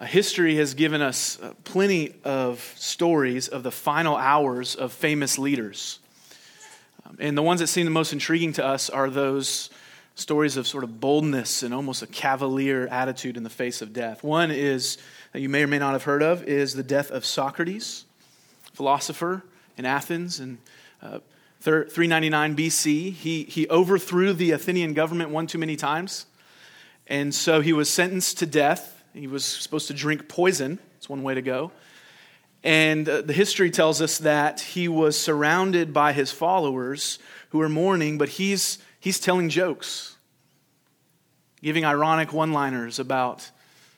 Uh, history has given us uh, plenty of stories of the final hours of famous leaders. Um, and the ones that seem the most intriguing to us are those stories of sort of boldness and almost a cavalier attitude in the face of death. One is, that you may or may not have heard of, is the death of Socrates, philosopher in Athens. And uh, 399 BC, he, he overthrew the Athenian government one too many times. And so he was sentenced to death he was supposed to drink poison. It's one way to go. And uh, the history tells us that he was surrounded by his followers who were mourning, but he's, he's telling jokes, giving ironic one liners about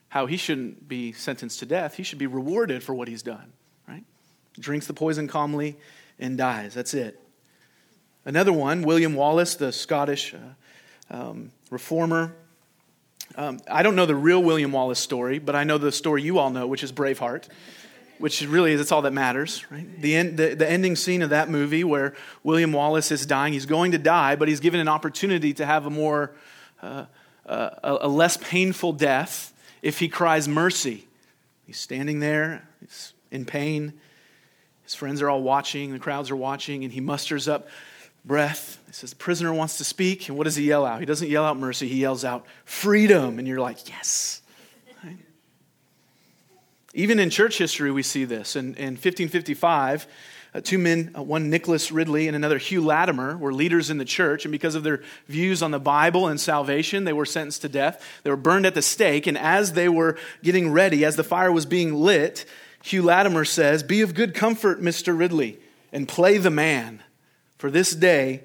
how he shouldn't be sentenced to death. He should be rewarded for what he's done, right? Drinks the poison calmly and dies. That's it. Another one, William Wallace, the Scottish uh, um, reformer, um, I don't know the real William Wallace story, but I know the story you all know, which is Braveheart, which really is it's all that matters, right? The, end, the, the ending scene of that movie where William Wallace is dying, he's going to die, but he's given an opportunity to have a more, uh, uh, a, a less painful death if he cries mercy. He's standing there, he's in pain. His friends are all watching, the crowds are watching, and he musters up breath. It says, the prisoner wants to speak. And what does he yell out? He doesn't yell out mercy, he yells out freedom. And you're like, yes. Even in church history, we see this. In, in 1555, uh, two men, uh, one Nicholas Ridley and another Hugh Latimer, were leaders in the church. And because of their views on the Bible and salvation, they were sentenced to death. They were burned at the stake. And as they were getting ready, as the fire was being lit, Hugh Latimer says, Be of good comfort, Mr. Ridley, and play the man. For this day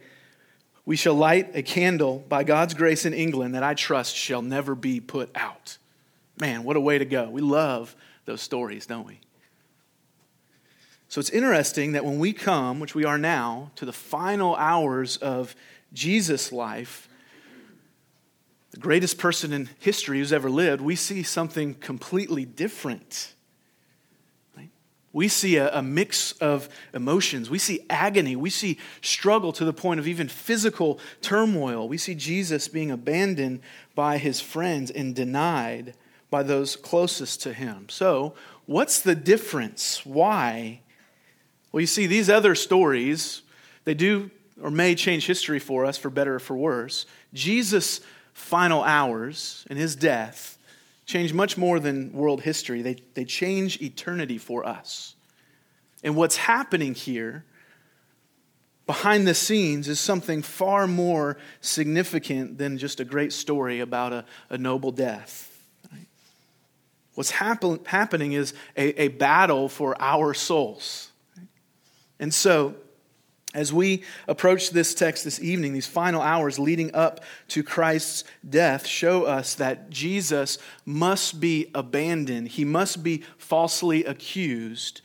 we shall light a candle by God's grace in England that I trust shall never be put out. Man, what a way to go. We love those stories, don't we? So it's interesting that when we come, which we are now, to the final hours of Jesus' life, the greatest person in history who's ever lived, we see something completely different we see a, a, mix of emotions. We see agony. We see struggle to the point of even physical turmoil. We see Jesus being abandoned by his friends and denied by those closest to him. So, what's the difference? Why? Well, you see, these other stories, they do or may change history for us for better or for worse. Jesus' final hours and his death change much more than world history, they, they change eternity for us. And what's happening here behind the scenes is something far more significant than just a great story about a, a noble death. What's happen, happening is a, a battle for our souls. And so, as we approach this text this evening, these final hours leading up to Christ's death show us that Jesus must be abandoned. He must be falsely accused.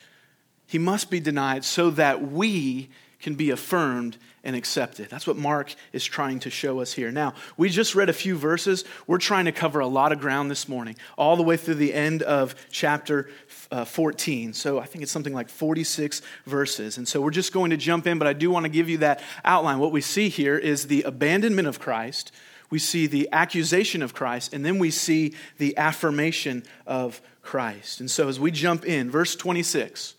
He must be denied so that we can be affirmed and accepted. That's what Mark is trying to show us here. Now, we just read a few verses. We're trying to cover a lot of ground this morning, all the way through the end of chapter uh, 14. So I think it's something like 46 verses. And so we're just going to jump in, but I do want to give you that outline. What we see here is the abandonment of Christ, we see the accusation of Christ, and then we see the affirmation of Christ. And so as we jump in, verse 26,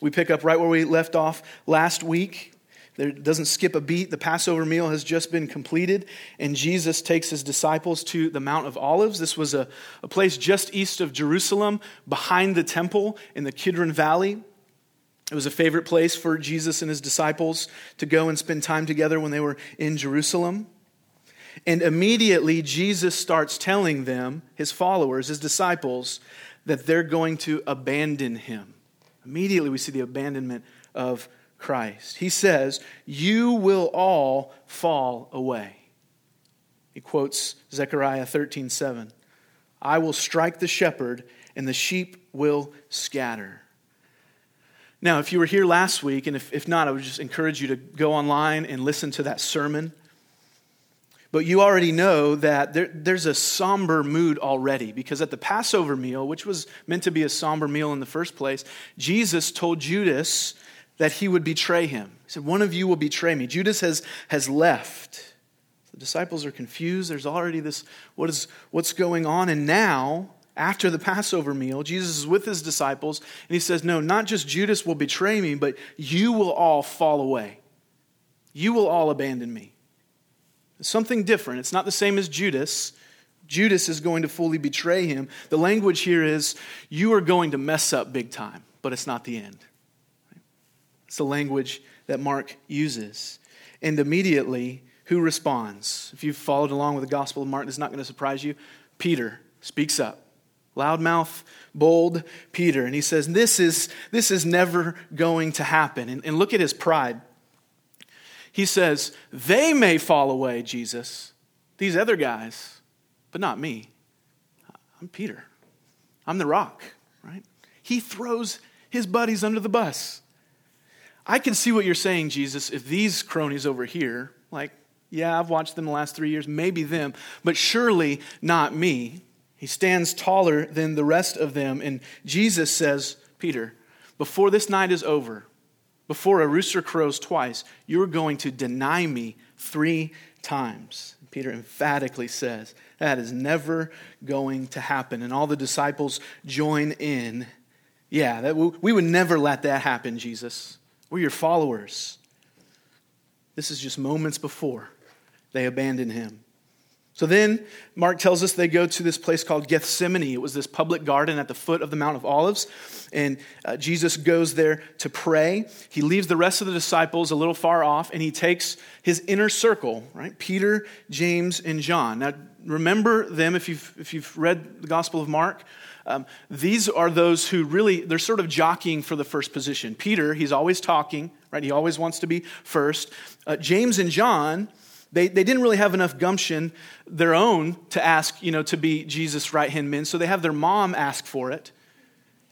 we pick up right where we left off last week. There doesn't skip a beat. The Passover meal has just been completed, and Jesus takes his disciples to the Mount of Olives. This was a, a place just east of Jerusalem, behind the temple in the Kidron Valley. It was a favorite place for Jesus and his disciples to go and spend time together when they were in Jerusalem. And immediately, Jesus starts telling them, his followers, his disciples, that they're going to abandon him. Immediately, we see the abandonment of Christ. He says, You will all fall away. He quotes Zechariah 13 7. I will strike the shepherd, and the sheep will scatter. Now, if you were here last week, and if, if not, I would just encourage you to go online and listen to that sermon. But you already know that there, there's a somber mood already because at the Passover meal, which was meant to be a somber meal in the first place, Jesus told Judas that he would betray him. He said, One of you will betray me. Judas has, has left. The disciples are confused. There's already this what is, what's going on? And now, after the Passover meal, Jesus is with his disciples, and he says, No, not just Judas will betray me, but you will all fall away. You will all abandon me. It's something different. It's not the same as Judas. Judas is going to fully betray him. The language here is, You are going to mess up big time, but it's not the end. It's the language that Mark uses. And immediately, who responds? If you've followed along with the Gospel of Mark, is not going to surprise you. Peter speaks up. Loudmouth, bold Peter. And he says, This is, this is never going to happen. And, and look at his pride. He says, They may fall away, Jesus, these other guys, but not me. I'm Peter. I'm the rock, right? He throws his buddies under the bus. I can see what you're saying, Jesus, if these cronies over here, like yeah, I've watched them the last three years, maybe them, but surely not me. He stands taller than the rest of them. And Jesus says, Peter, before this night is over, before a rooster crows twice, you're going to deny me three times. Peter emphatically says, that is never going to happen. And all the disciples join in. Yeah, that, we would never let that happen, Jesus. We're your followers. This is just moments before they abandon him. So then, Mark tells us they go to this place called Gethsemane. It was this public garden at the foot of the Mount of Olives. And uh, Jesus goes there to pray. He leaves the rest of the disciples a little far off, and he takes his inner circle, right? Peter, James, and John. Now, remember them if you've, if you've read the Gospel of Mark. Um, these are those who really, they're sort of jockeying for the first position. Peter, he's always talking, right? He always wants to be first. Uh, James and John, they, they didn't really have enough gumption their own to ask, you know, to be Jesus' right hand men. So they have their mom ask for it.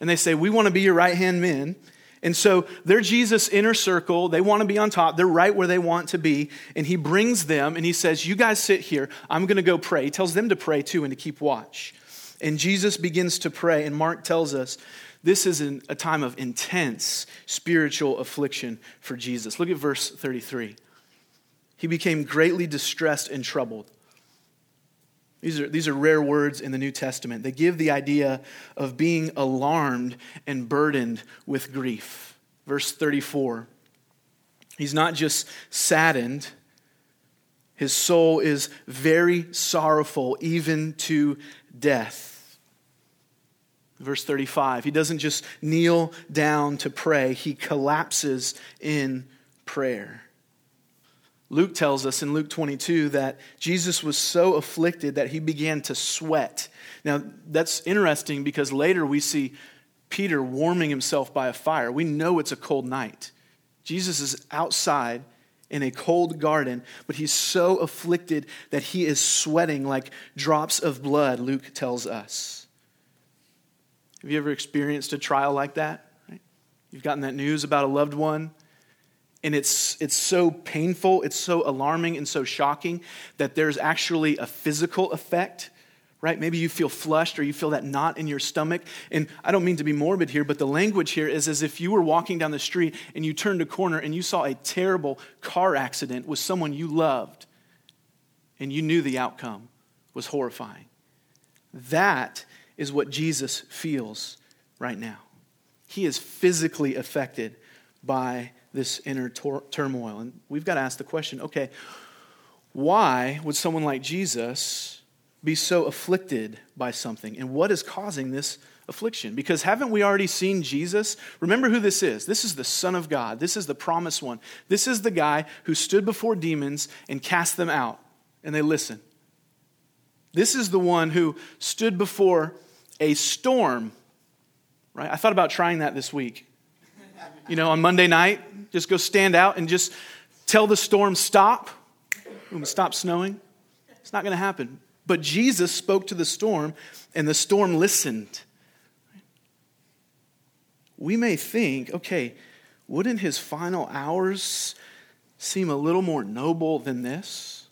And they say, We want to be your right hand men. And so they're Jesus' inner circle. They want to be on top. They're right where they want to be. And he brings them and he says, You guys sit here. I'm going to go pray. He tells them to pray too and to keep watch. And Jesus begins to pray. And Mark tells us this is an, a time of intense spiritual affliction for Jesus. Look at verse 33 he became greatly distressed and troubled. These are, these are rare words in the New Testament. They give the idea of being alarmed and burdened with grief. Verse 34 He's not just saddened, his soul is very sorrowful, even to death. Verse 35 He doesn't just kneel down to pray, he collapses in prayer. Luke tells us in Luke 22 that Jesus was so afflicted that he began to sweat. Now, that's interesting because later we see Peter warming himself by a fire. We know it's a cold night. Jesus is outside in a cold garden, but he's so afflicted that he is sweating like drops of blood, Luke tells us. Have you ever experienced a trial like that? You've gotten that news about a loved one and it's, it's so painful, it's so alarming and so shocking that there's actually a physical effect, right? Maybe you feel flushed or you feel that knot in your stomach. And I don't mean to be morbid here, but the language here is as if you were walking down the street and you turned a corner and you saw a terrible car accident with someone you loved and you knew the outcome was horrifying. That is what Jesus feels right now. He is physically affected by this inner tor- turmoil. And we've got to ask the question okay, why would someone like Jesus be so afflicted by something? And what is causing this affliction? Because haven't we already seen Jesus? Remember who this is. This is the Son of God, this is the promised one. This is the guy who stood before demons and cast them out, and they listen. This is the one who stood before a storm, right? I thought about trying that this week you know, on Monday night, just go stand out and just tell the storm, stop. Stop snowing. It's not going to happen. But Jesus spoke to the storm, and the storm listened. We may think, okay, wouldn't his final hours seem a little more noble than this?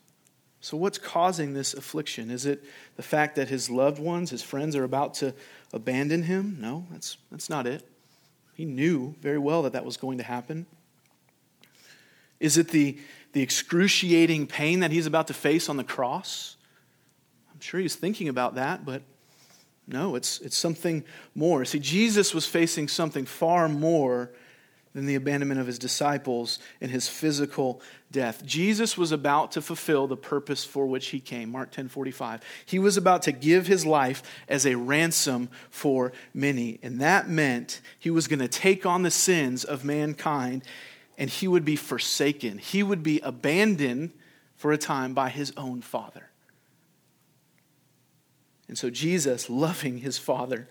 So, what's causing this affliction? Is it the fact that his loved ones, his friends, are about to abandon him? No, that's, that's not it. He knew very well that that was going to happen. Is it the, the excruciating pain that he's about to face on the cross? Sure he's thinking about that, but No, it's, it's something more. See, Jesus was facing something far more than the abandonment of his disciples and his physical death. Jesus was about to fulfill the purpose for which he came. Mark 10 45. He was about to give his life as a ransom for many. And that meant he was going to take on the sins of mankind and he would be forsaken. He would be abandoned for a time by his own father. And so, Jesus, loving his father,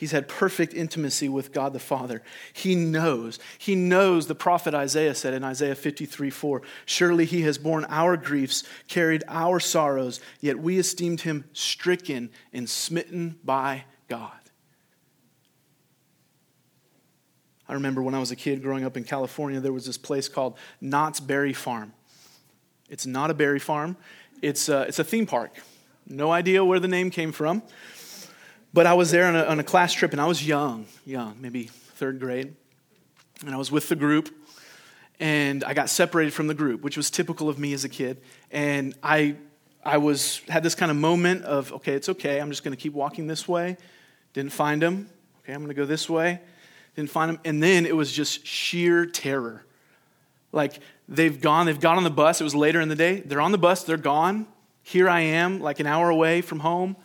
He's had perfect intimacy with God the Father. He knows. He knows the prophet Isaiah said in Isaiah 53 4 Surely he has borne our griefs, carried our sorrows, yet we esteemed him stricken and smitten by God. I remember when I was a kid growing up in California, there was this place called Knott's Berry Farm. It's not a berry farm, it's a, it's a theme park. No idea where the name came from. But I was there on a, on a class trip, and I was young, young, maybe third grade. And I was with the group, and I got separated from the group, which was typical of me as a kid. And I, I was, had this kind of moment of, okay, it's okay. I'm just going to keep walking this way. Didn't find him. Okay, I'm going to go this way. Didn't find him. And then it was just sheer terror. Like they've gone, they've got on the bus. It was later in the day. They're on the bus, they're gone. Here I am, like an hour away from home.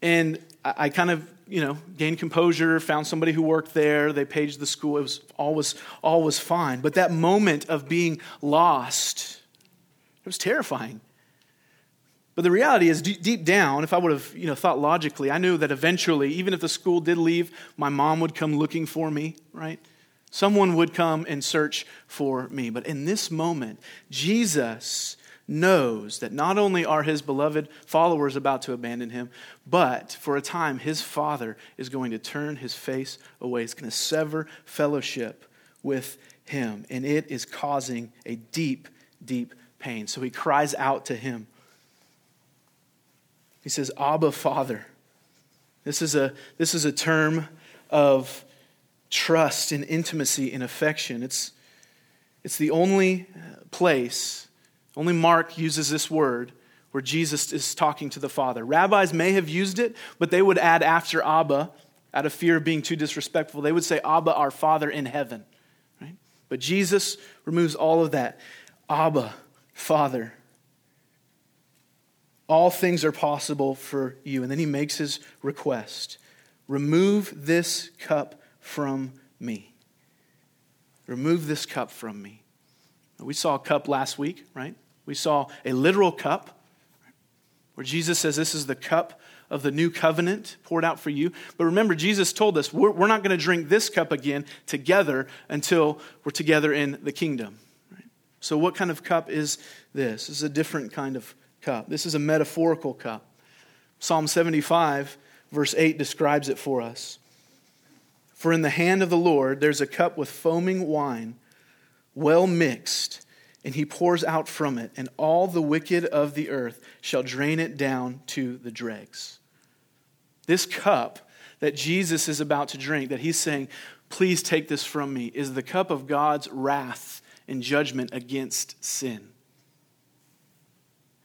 And I, kind of, you know, gained composure, found somebody who worked there. They paged the school. It was all was, all was fine. But that moment of being lost, it was terrifying. But the reality is, deep down, if I would have you know, thought logically, I knew that eventually, even if the school did leave, my mom would come looking for me, right? Someone would come and search for me. But in this moment, Jesus knows that not only are his beloved followers about to abandon him, but for a time his father is going to turn his face away. He's going to sever fellowship with him, and it is causing a deep, deep pain. So he cries out to him. He says, Abba, Father. This is a, this is a term of trust and intimacy and affection. It's, it's the only place only Mark uses this word where Jesus is talking to the Father. Rabbis may have used it, but they would add after Abba, out of fear of being too disrespectful, they would say, Abba, our Father in heaven. Right? But Jesus removes all of that. Abba, Father. All things are possible for you. And then he makes his request Remove this cup from me. Remove this cup from me. We saw a cup last week, right? We saw a literal cup where Jesus says, This is the cup of the new covenant poured out for you. But remember, Jesus told us we're, we're not going to drink this cup again together until we're together in the kingdom. Right? So, what kind of cup is this? This is a different kind of cup. This is a metaphorical cup. Psalm 75, verse 8, describes it for us. For in the hand of the Lord there's a cup with foaming wine well mixed, and he pours out from it, and all the wicked of the earth shall drain it down to the dregs. This cup that Jesus is about to drink, that he's saying, Please take this from me, is the cup of God's wrath and judgment against sin.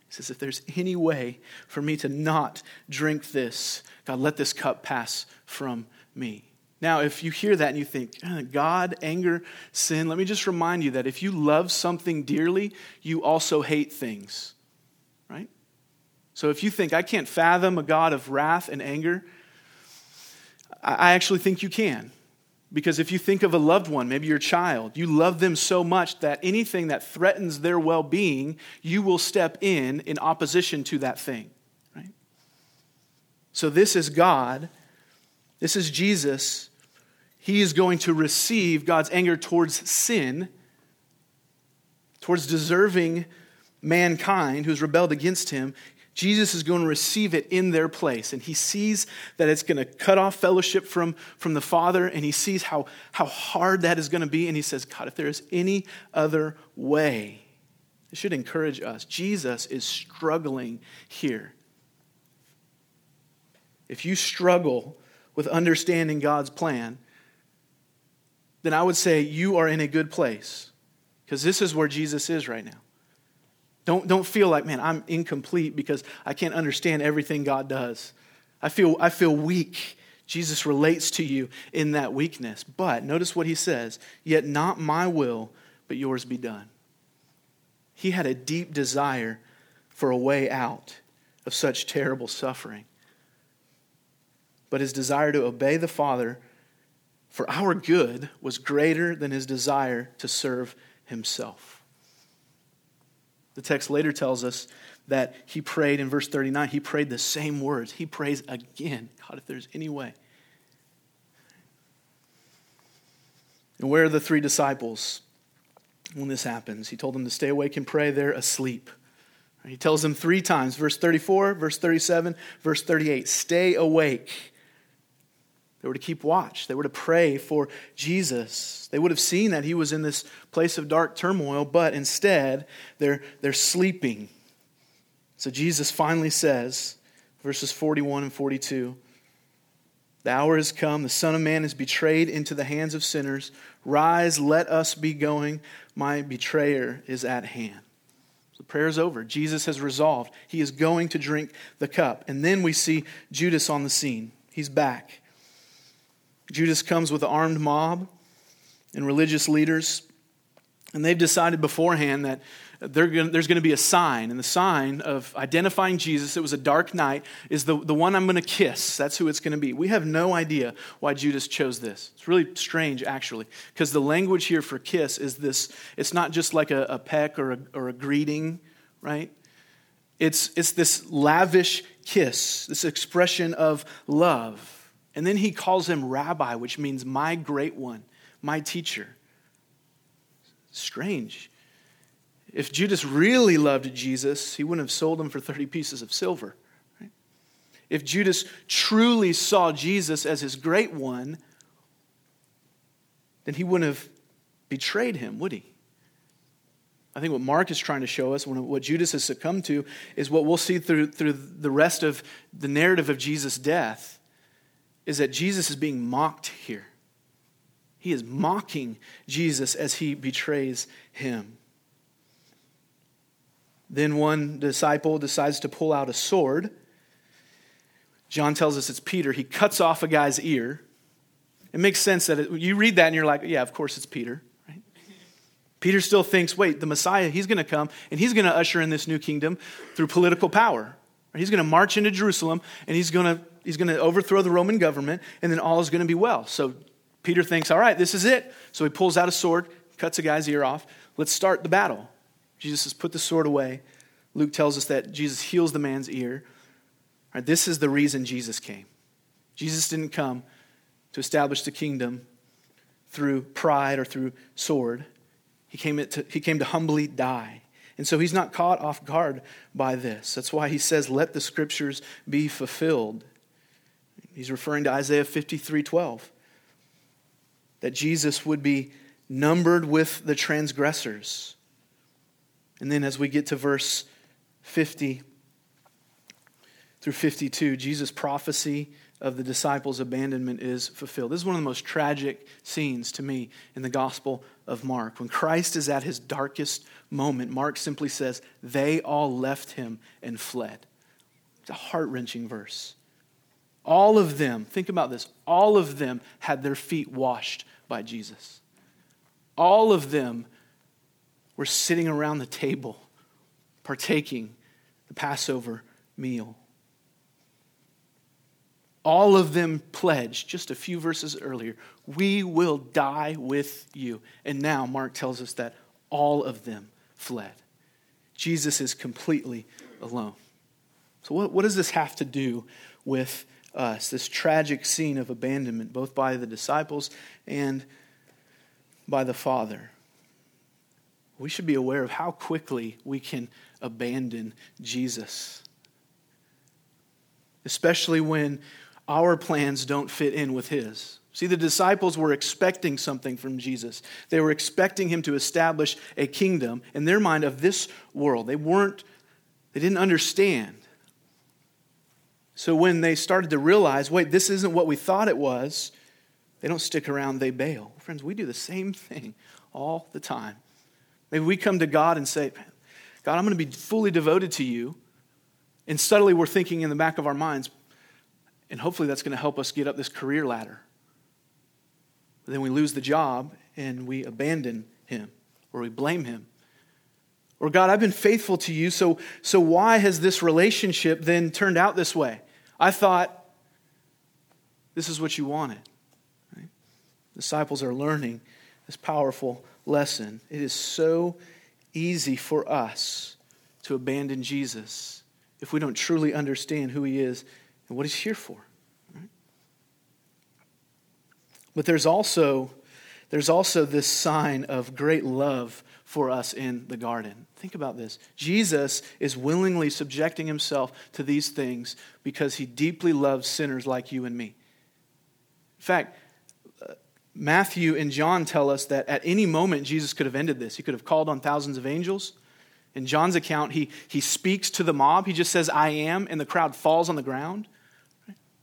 He says, If there's any way for me to not drink this, God, let this cup pass from me. Now, if you hear that and you think, ah, God, anger, sin, let me just remind you that if you love something dearly, you also hate things, right? So if you think, I can't fathom a God of wrath and anger, I actually think you can. Because if you think of a loved one, maybe your child, you love them so much that anything that threatens their well being, you will step in in opposition to that thing, right? So this is God this is Jesus. He is going to receive God's anger towards sin, towards deserving mankind who's rebelled against him. Jesus is going to receive it in their place. And he sees that it's going to cut off fellowship from, from the Father, and he sees how, how hard that is going to be. And he says, God, if there is any other way, it should encourage us. Jesus is struggling here. If you struggle with understanding God's plan, then I would say you are in a good place because this is where Jesus is right now. Don't, don't feel like, man, I'm incomplete because I can't understand everything God does. I feel, I feel weak. Jesus relates to you in that weakness. But notice what he says Yet not my will, but yours be done. He had a deep desire for a way out of such terrible suffering. But his desire to obey the Father for our good was greater than his desire to serve himself. The text later tells us that he prayed in verse 39, he prayed the same words. He prays again God, if there's any way. And where are the three disciples when this happens? He told them to stay awake and pray. They're asleep. He tells them three times, verse 34, verse 37, verse 38, stay awake. They were to keep watch. They were to pray for Jesus. They would have seen that he was in this place of dark turmoil, but instead, they're, they're sleeping. So Jesus finally says, verses 41 and 42, The hour has come, the Son of Man is betrayed into the hands of sinners. Rise, let us be going. My betrayer is at hand. The prayer is over. Jesus has resolved. He is going to drink the cup. And then we see Judas on the scene. He's back. Judas comes with an armed mob and religious leaders, and they've decided beforehand that going there's going to be a sign, and the sign of identifying Jesus, it was a dark night, is the, the one I'm going to kiss. That's who it's going to be. We have no idea why Judas chose this. It's really strange, actually, because the language here for kiss is this it's not just like a, a peck or a, or a greeting, right? It's, it's this lavish kiss, this expression of love. And then he calls him rabbi, which means my great one, my teacher. Strange. If Judas really loved Jesus, he wouldn't have sold him for 30 pieces of silver. Right? If Judas truly saw Jesus as his great one, then he wouldn't have betrayed him, would he? I think what Mark is trying to show us, what Judas has succumbed to, is what we'll see through, through the rest of the narrative of Jesus' death is that Jesus is being mocked here. He is mocking Jesus as he betrays him. Then one disciple decides to pull out a sword. John tells us it's Peter. He cuts off a guy's ear. It makes sense that it, you read that and you're like, yeah, of course it's Peter. Peter still thinks, wait, the Messiah, he's going to come and he's going to usher in this new kingdom through political power. He's going to march into Jerusalem and he's going to he's going to overthrow the Roman government, and then all is going to be well. So Peter thinks, all right, this is it. So he pulls out a sword, cuts a guy's ear off. Let's start the battle. Jesus has put the sword away. Luke tells us that Jesus heals the man's ear. Right, this is the reason Jesus came. Jesus didn't come to establish the kingdom through pride or through sword. He came to, he came to humbly die. And so he's not caught off guard by this. That's why he says, Let the scriptures be fulfilled. He's referring to Isaiah 53 12. That Jesus would be numbered with the transgressors. And then as we get to verse 50 through 52, Jesus' prophecy of the disciples' abandonment is fulfilled. This is one of the most tragic scenes to me in the Gospel of Mark. When Christ is at his darkest moment, Mark simply says, They all left him and fled. It's a heart wrenching verse. All of them, think about this, all of them had their feet washed by Jesus. All of them were sitting around the table, partaking the Passover meal. All of them pledged just a few verses earlier, we will die with you. And now Mark tells us that all of them fled. Jesus is completely alone. So, what, what does this have to do with us, this tragic scene of abandonment, both by the disciples and by the Father. We should be aware of how quickly we can abandon Jesus, especially when our plans don't fit in with His. See, the disciples were expecting something from Jesus. They were expecting him to establish a kingdom in their mind of this world. They weren't, they didn't understand so when they started to realize, wait, this isn't what we thought it was, they don't stick around, they bail. Friends, we do the same thing all the time. Maybe we come to God and say, God, I'm going to be fully devoted to you. And suddenly we're thinking in the back of our minds, And hopefully that's going to help us get up this career ladder. But then we lose the job and we abandon him or we blame him. Or God, I've been faithful to you, so, so why has this relationship then turned out this way? I thought this is what you wanted. Right? Disciples are learning this powerful lesson. It is so easy for us to abandon Jesus if we don't truly understand who he is and what he's here for. Right? But there's also, there's also this sign of great love for us in the garden. Think about this. Jesus is willingly subjecting himself to these things because he deeply loves sinners like you and me. In fact, uh, Matthew and John tell us that at any moment Jesus could have ended this. He could have called on thousands of angels. In John's account, he, he speaks to the mob. He just says, I am, and the crowd falls on the ground.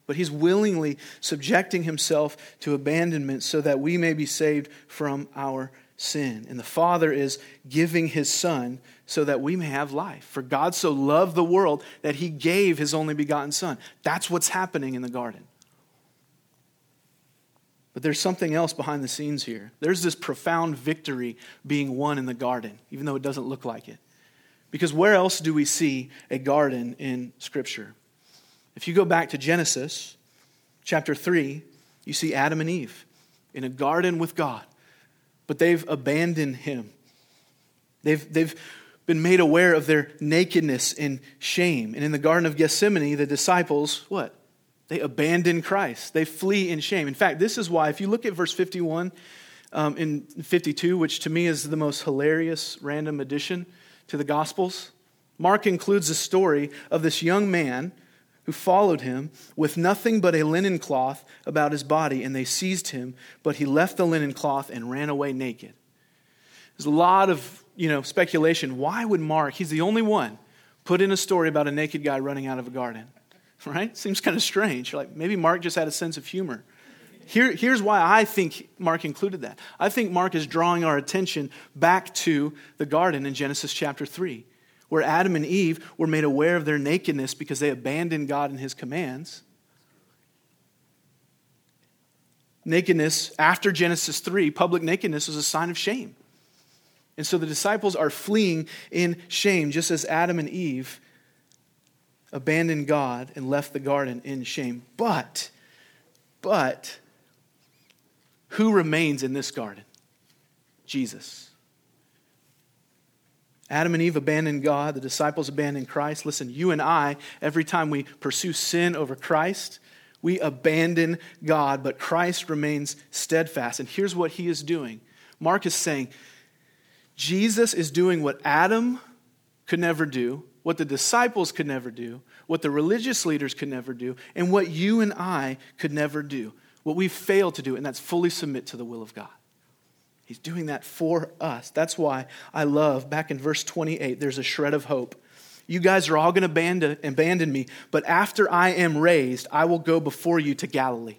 But he's willingly subjecting himself to abandonment so that we may be saved from our sin. And the Father is giving his Son so that we may have life. For God so loved the world that he gave his only begotten Son. That's what's happening in the garden. But there's something else behind the scenes here. There's this profound victory being won in the garden, even though it doesn't look like it. Because where else do we see a garden in Scripture? If you go back to Genesis chapter 3, you see Adam and Eve in a garden with God, but they've abandoned him. They've, they've been made aware of their nakedness and shame. And in the Garden of Gethsemane, the disciples, what? They abandon Christ. They flee in shame. In fact, this is why, if you look at verse 51 um, in 52, which to me is the most hilarious random addition to the Gospels, Mark includes a story of this young man who followed him with nothing but a linen cloth about his body, and they seized him, but he left the linen cloth and ran away naked. There's a lot of you know, speculation. Why would Mark, he's the only one, put in a story about a naked guy running out of a garden? right? Seems kind of strange. Like maybe Mark just had a sense of humor. Here, here's why I think Mark included that. I think Mark is drawing our attention back to the garden in Genesis chapter 3, where Adam and Eve were made aware of their nakedness because they abandoned God and his commands. Nakedness, after Genesis 3, public nakedness was a sign of shame. And so the disciples are fleeing in shame, just as Adam and Eve abandoned God and left the garden in shame. But, but, who remains in this garden? Jesus. Adam and Eve abandoned God, the disciples abandoned Christ. Listen, you and I, every time we pursue sin over Christ, we abandon God, but Christ remains steadfast. And here's what he is doing Mark is saying, Jesus is doing what Adam could never do, what the disciples could never do, what the religious leaders could never do, and what you and I could never do, what we fail to do, and that's fully submit to the will of God. He's doing that for us. That's why I love, back in verse 28, there's a shred of hope. You guys are all going to abandon, abandon me, but after I am raised, I will go before you to Galilee.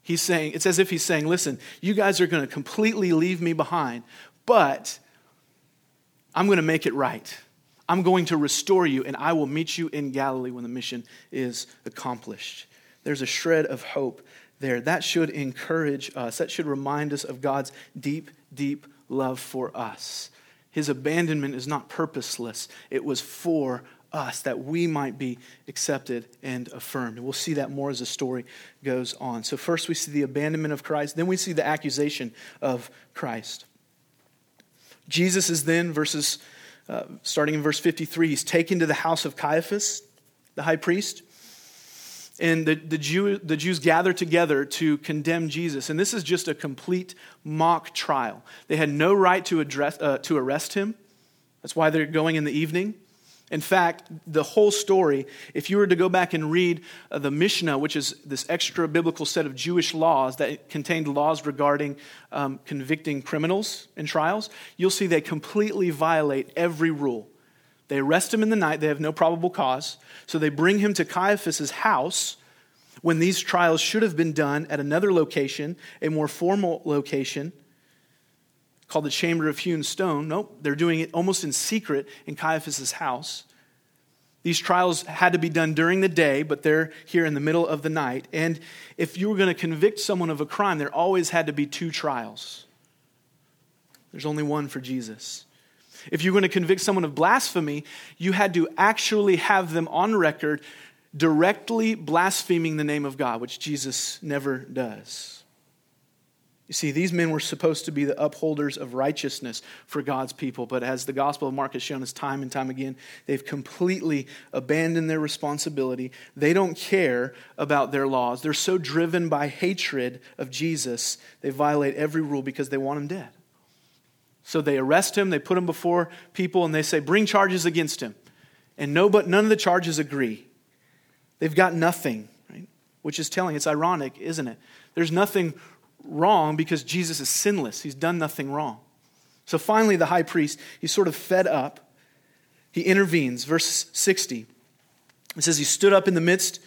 He's saying, it's as if he's saying, listen, you guys are going to completely leave me behind, but I'm going to make it right. I'm going to restore you, and I will meet you in Galilee when the mission is accomplished. There's a shred of hope there. That should encourage us. That should remind us of God's deep, deep love for us. His abandonment is not purposeless, it was for us that we might be accepted and affirmed. We'll see that more as the story goes on. So, first we see the abandonment of Christ, then we see the accusation of Christ. Jesus is then, verses uh, starting in verse 53, he's taken to the house of Caiaphas, the high priest. And the, the, Jew, the Jews gather together to condemn Jesus. And this is just a complete mock trial. They had no right to, address, uh, to arrest him. That's why they're going in the evening. In fact, the whole story, if you were to go back and read uh, the Mishnah, which is this extra biblical set of Jewish laws that contained laws regarding um, convicting criminals in trials, you'll see they completely violate every rule. They arrest him in the night, they have no probable cause, so they bring him to Caiaphas' house when these trials should have been done at another location, a more formal location called the Chamber of Hewn Stone. Nope, they're doing it almost in secret in Caiaphas' house. These trials had to be done during the day, but they're here in the middle of the night. And if you were going to convict someone of a crime, there always had to be two trials. There's only one for Jesus. If you were going to convict someone of blasphemy, you had to actually have them on record directly blaspheming the name of God, which Jesus never does. You see, these men were supposed to be the upholders of righteousness for God's people, but as the Gospel of Mark has shown us time and time again, they've completely abandoned their responsibility. They don't care about their laws. They're so driven by hatred of Jesus, they violate every rule because they want him dead. So they arrest him, they put him before people, and they say, Bring charges against him. And no, but none of the charges agree. They've got nothing, right? Which is telling. It's ironic, isn't it? There's nothing wrong because Jesus is sinless. He's done nothing wrong. So finally, the high priest, he's sort of fed up. He intervenes. Verse 60. It says, He stood up in the midst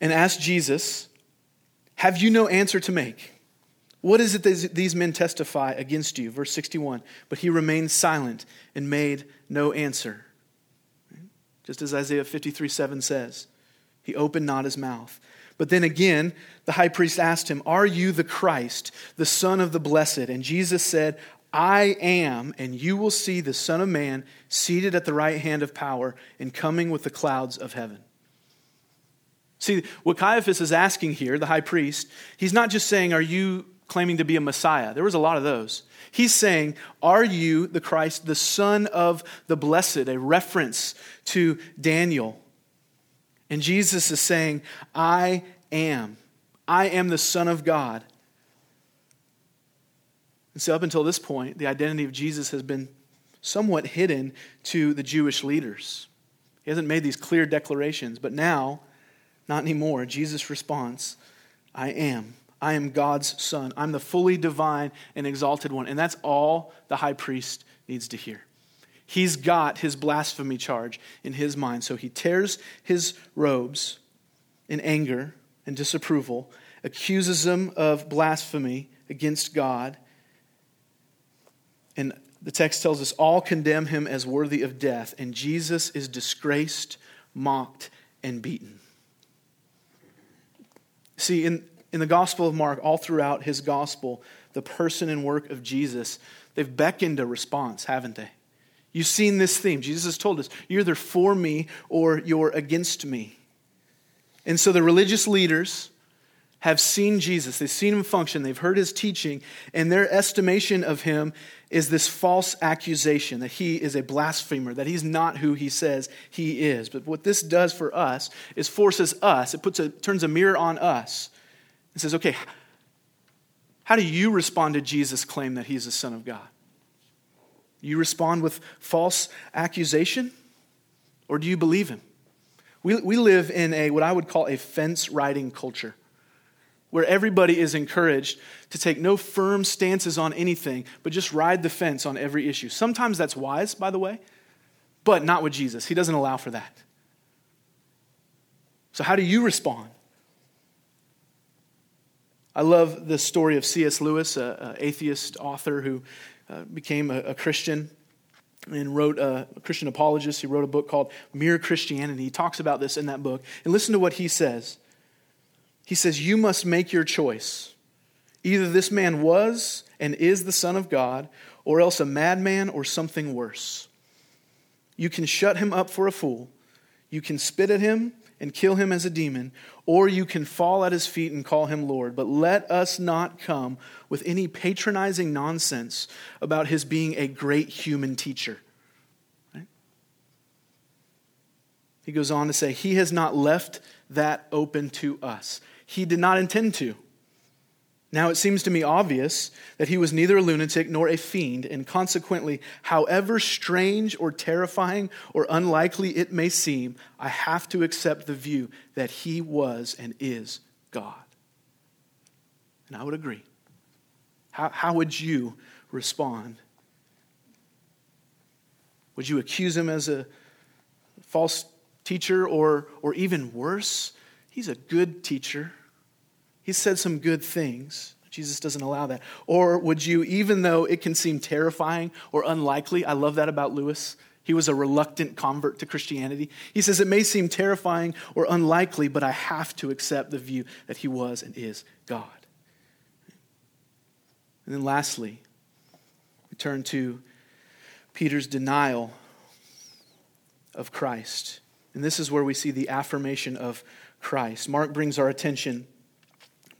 and asked Jesus, Have you no answer to make? What is it that these men testify against you? Verse 61. But he remained silent and made no answer. Just as Isaiah 53 7 says, he opened not his mouth. But then again, the high priest asked him, Are you the Christ, the Son of the Blessed? And Jesus said, I am, and you will see the Son of Man seated at the right hand of power and coming with the clouds of heaven. See, what Caiaphas is asking here, the high priest, he's not just saying, Are you claiming to be a Messiah? There was a lot of those. He's saying, Are you the Christ, the Son of the Blessed? A reference to Daniel and Jesus is saying, I am. I am the Son of God. And so, up until this point, the identity of Jesus has been somewhat hidden to the Jewish leaders. He hasn't made these clear declarations, but now, not anymore. Jesus responds, I am. I am God's Son. I'm the fully divine and exalted one. And that's all the high priest needs to hear. He's got his blasphemy charge in his mind. So he tears his robes in anger and disapproval, accuses them of blasphemy against God. And the text tells us all condemn him as worthy of death. And Jesus is disgraced, mocked, and beaten. See, in, in the Gospel of Mark, all throughout his gospel, the person and work of Jesus, they've beckoned a response, haven't they? You've seen this theme. Jesus has told us you're either for me or you're against me. And so the religious leaders have seen Jesus, they've seen him function, they've heard his teaching, and their estimation of him is this false accusation that he is a blasphemer, that he's not who he says he is. But what this does for us is forces us, it puts a, turns a mirror on us and says, okay, how do you respond to Jesus' claim that he's the Son of God? You respond with false accusation? Or do you believe him? We, we live in a what I would call a fence riding culture where everybody is encouraged to take no firm stances on anything, but just ride the fence on every issue. Sometimes that's wise, by the way, but not with Jesus. He doesn't allow for that. So, how do you respond? I love the story of C.S. Lewis, an atheist author who uh, became a, a, Christian and wrote a, a Christian apologist. He wrote a book called Mere Christianity. He talks about this in that book. And listen to what he says. He says, You must make your choice. Either this man was and is the Son of God, or else a madman or something worse. You can shut him up for a fool. You can spit at him and kill him as a demon, or you can fall at his feet and call him Lord. But let us not come with any patronizing nonsense about his being a great human teacher. Right? He goes on to say, He has not left that open to us. He did not intend to. Now it seems to me obvious that he was neither a lunatic nor a fiend, and consequently, however strange or terrifying or unlikely it may seem, I have to accept the view that he was and is God. And I would agree. How, how would you respond? Would you accuse him as a false teacher, or, or even worse, he's a good teacher? He said some good things. Jesus doesn't allow that. Or would you, even though it can seem terrifying or unlikely, I love that about Lewis. He was a reluctant convert to Christianity. He says, It may seem terrifying or unlikely, but I have to accept the view that he was and is God. And then lastly, we turn to Peter's denial of Christ. And this is where we see the affirmation of Christ. Mark brings our attention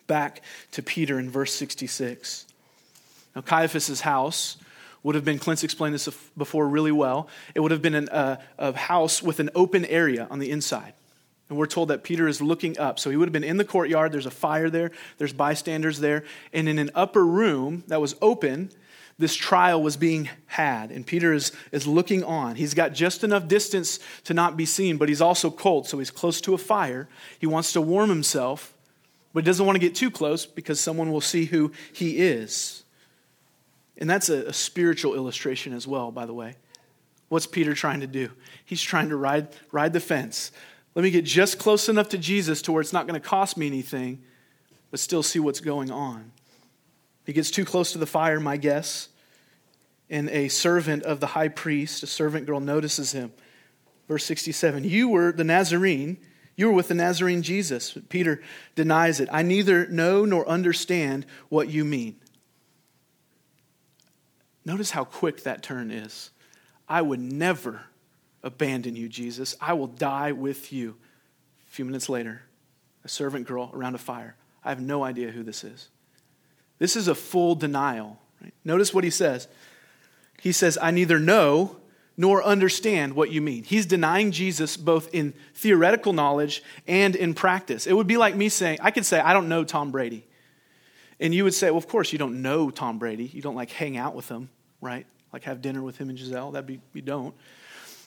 back to Peter in verse 66. Now, Caiaphas' house would have been, Clint's explained this before really well, it would have been an, uh, a house with an open area on the inside. And we're told that Peter is looking up. So he would have been in the courtyard. There's a fire there, there's bystanders there. And in an upper room that was open, this trial was being had. And Peter is, is looking on. He's got just enough distance to not be seen, but he's also cold. So he's close to a fire. He wants to warm himself, but he doesn't want to get too close because someone will see who he is. And that's a, a spiritual illustration as well, by the way. What's Peter trying to do? He's trying to ride, ride the fence. Let me get just close enough to Jesus to where it's not going to cost me anything, but still see what's going on. He gets too close to the fire, my guess, and a servant of the high priest, a servant girl, notices him. Verse 67 You were the Nazarene. You were with the Nazarene Jesus. Peter denies it. I neither know nor understand what you mean. Notice how quick that turn is. I would never abandon you, Jesus. I will die with you. A few minutes later, a servant girl around a fire. I have no idea who this is. This is a full denial. Right? Notice what he says. He says, I neither know nor understand what you mean. He's denying Jesus both in theoretical knowledge and in practice. It would be like me saying, I could say, I don't know Tom Brady. And you would say, well, of course, you don't know Tom Brady. You don't like hang out with him, right? Like have dinner with him and Gisele. That'd be, you don't.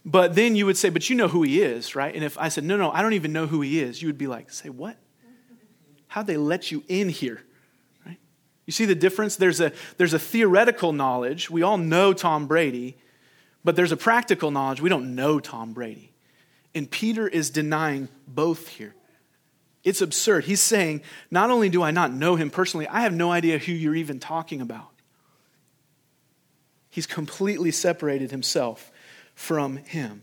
But then you would say, but you know who he is, right? And if I said, no, no, I don't even know who he is, you would be like, say, what? How'd they let you in here? Right? You see the difference? There's a, there's a theoretical knowledge. We all know Tom Brady, but there's a practical knowledge. We don't know Tom Brady. And Peter is denying both here. It's absurd. He's saying, not only do I not know him personally, I have no idea who you're even talking about. He's completely separated himself from him.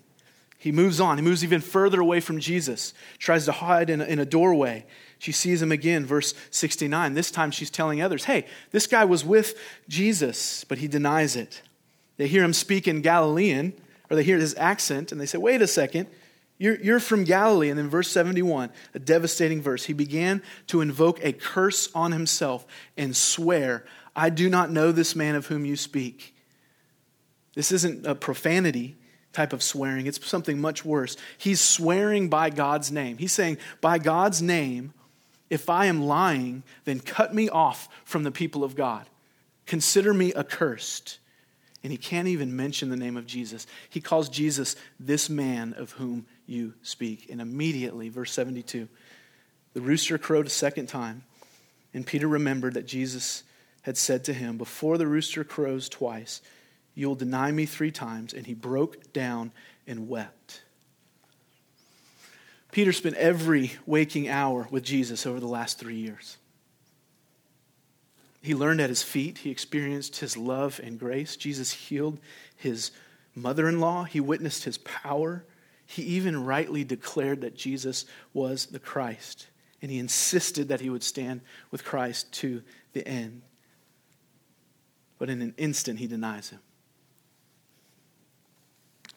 He moves on. He moves even further away from Jesus, tries to hide in a, in a doorway. She sees him again, verse 69. This time she's telling others, hey, this guy was with Jesus, but he denies it. They hear him speak in Galilean, or they hear his accent, and they say, wait a second. You're, you're from Galilee. And then, verse 71, a devastating verse. He began to invoke a curse on himself and swear, I do not know this man of whom you speak. This isn't a profanity type of swearing, it's something much worse. He's swearing by God's name. He's saying, By God's name, if I am lying, then cut me off from the people of God. Consider me accursed. And he can't even mention the name of Jesus. He calls Jesus this man of whom you speak. And immediately, verse 72, the rooster crowed a second time, and Peter remembered that Jesus had said to him, Before the rooster crows twice, you will deny me three times. And he broke down and wept. Peter spent every waking hour with Jesus over the last three years. He learned at his feet. He experienced his love and grace. Jesus healed his mother in law. He witnessed his power. He even rightly declared that Jesus was the Christ. And he insisted that he would stand with Christ to the end. But in an instant, he denies him.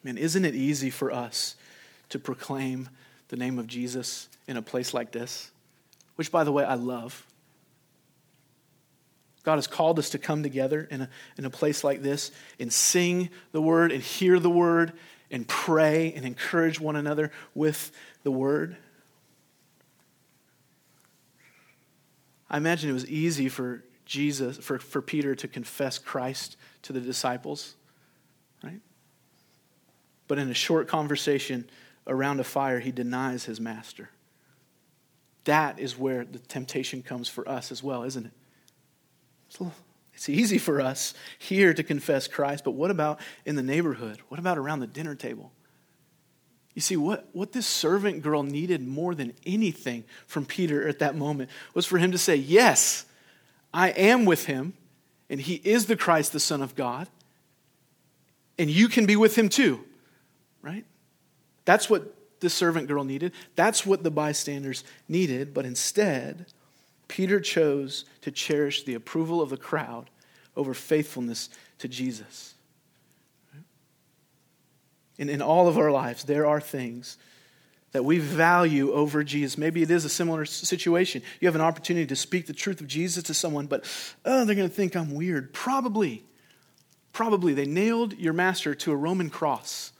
Man, isn't it easy for us to proclaim the name of Jesus in a place like this? Which, by the way, I love. God has called us to come together in a, in a place like this and sing the word and hear the word and pray and encourage one another with the word. I imagine it was easy for Jesus, for, for Peter to confess Christ to the disciples, right? But in a short conversation around a fire, he denies his master. That is where the temptation comes for us as well, isn't it? It's easy for us here to confess Christ, but what about in the neighborhood? What about around the dinner table? You see, what, what this servant girl needed more than anything from Peter at that moment was for him to say, Yes, I am with him, and he is the Christ, the Son of God, and you can be with him too. right? That's what the servant girl needed. That's what the bystanders needed. But instead, Peter chose to cherish the approval of the crowd over faithfulness to Jesus. And in all of our lives, there are things that we value over Jesus. Maybe it is a similar situation. You have an opportunity to speak the truth of Jesus to someone, but oh, they're going to think I'm weird. Probably. Probably. They nailed your master to a Roman cross.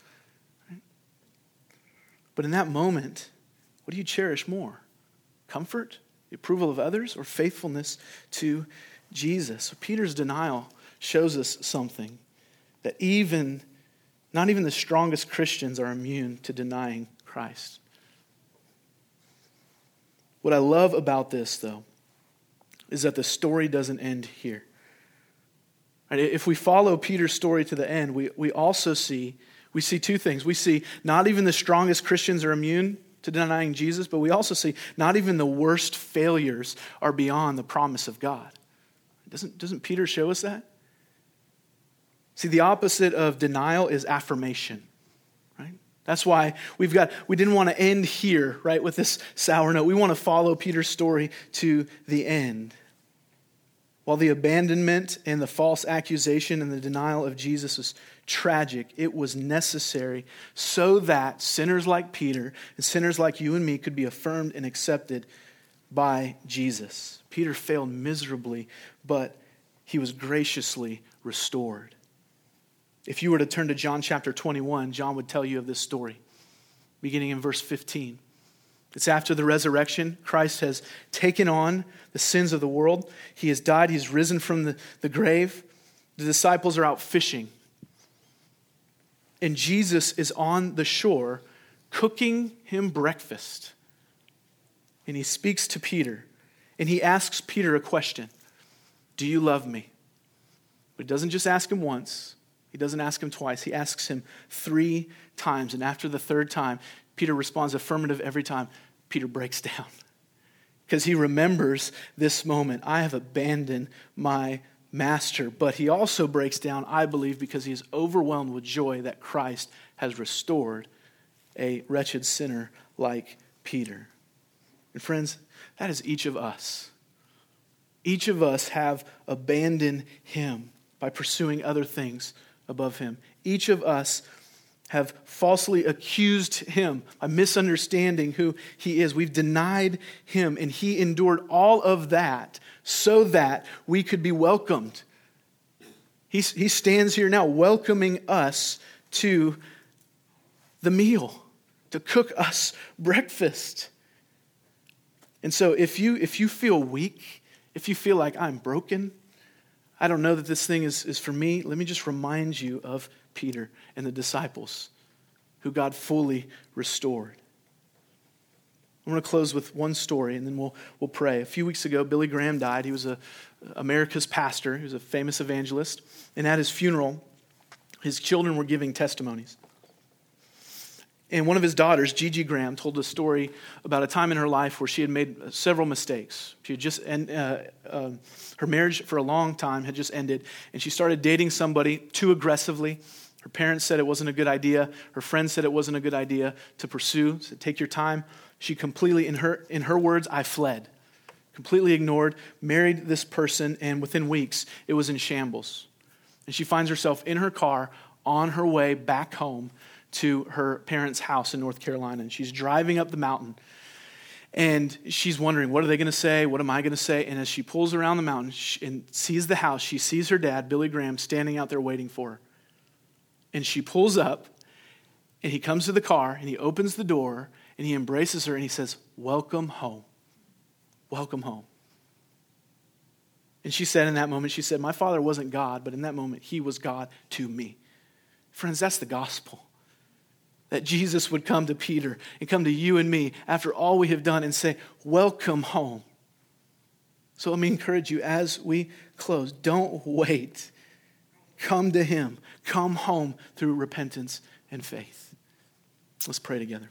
But in that moment, what do you cherish more? Comfort, the approval of others, or faithfulness to Jesus? So Peter's denial shows us something that even not even the strongest Christians are immune to denying Christ. What I love about this, though, is that the story doesn't end here. If we follow Peter's story to the end, we, we also see we see two things. We see not even the strongest Christians are immune to denying Jesus, but we also see not even the worst failures are beyond the promise of God. Doesn't, doesn't Peter show us that? See, the opposite of denial is affirmation, right? That's why we've got, we didn't want to end here, right, with this sour note. We want to follow Peter's story to the end. While the abandonment and the false accusation and the denial of Jesus was tragic, it was necessary so that sinners like Peter and sinners like you and me could be affirmed and accepted by Jesus. Peter failed miserably, but he was graciously restored. If you were to turn to John chapter 21, John would tell you of this story, beginning in verse 15. It's after the resurrection. Christ has taken on the sins of the world. He has died. He's risen from the, the grave. The disciples are out fishing. And Jesus is on the shore cooking him breakfast. And he speaks to Peter. And he asks Peter a question Do you love me? But he doesn't just ask him once, he doesn't ask him twice. He asks him three times. And after the third time, Peter responds affirmative every time. Peter breaks down because he remembers this moment. I have abandoned my master. But he also breaks down, I believe, because he is overwhelmed with joy that Christ has restored a wretched sinner like Peter. And friends, that is each of us. Each of us have abandoned him by pursuing other things above him. Each of us have falsely accused him by misunderstanding who he is. We've denied him, and he endured all of that so that we could be welcomed. He, he stands here now welcoming us to the meal, to cook us breakfast. And so if you, if you feel weak, if you feel like I'm broken, I don't know that this thing is, is for me, let me just remind you of Peter and the disciples who God fully restored. I'm going to close with one story and then we'll, we'll pray. A few weeks ago, Billy Graham died. He was a, America's pastor, he was a famous evangelist. And at his funeral, his children were giving testimonies. And one of his daughters, Gigi Graham, told a story about a time in her life where she had made several mistakes. She had just, and uh, uh, her marriage for a long time had just ended, and she started dating somebody too aggressively her parents said it wasn't a good idea. Her friends said it wasn't a good idea to pursue. So take your time. She completely, in her, in her words, I fled. Completely ignored, married this person, and within weeks, it was in shambles. And she finds herself in her car on her way back home to her parents' house in North Carolina. And she's driving up the mountain. And she's wondering, what are they going to say? What am I going to say? And as she pulls around the mountain and sees the house, she sees her dad, Billy Graham, standing out there waiting for her. And she pulls up, and he comes to the car, and he opens the door, and he embraces her, and he says, Welcome home. Welcome home. And she said in that moment, she said, My father wasn't God, but in that moment, he was God to me. Friends, that's the gospel. That Jesus would come to Peter and come to you and me after all we have done and say, Welcome home. So let me encourage you as we close don't wait. Come to him. Come home through repentance and faith. Let's pray together.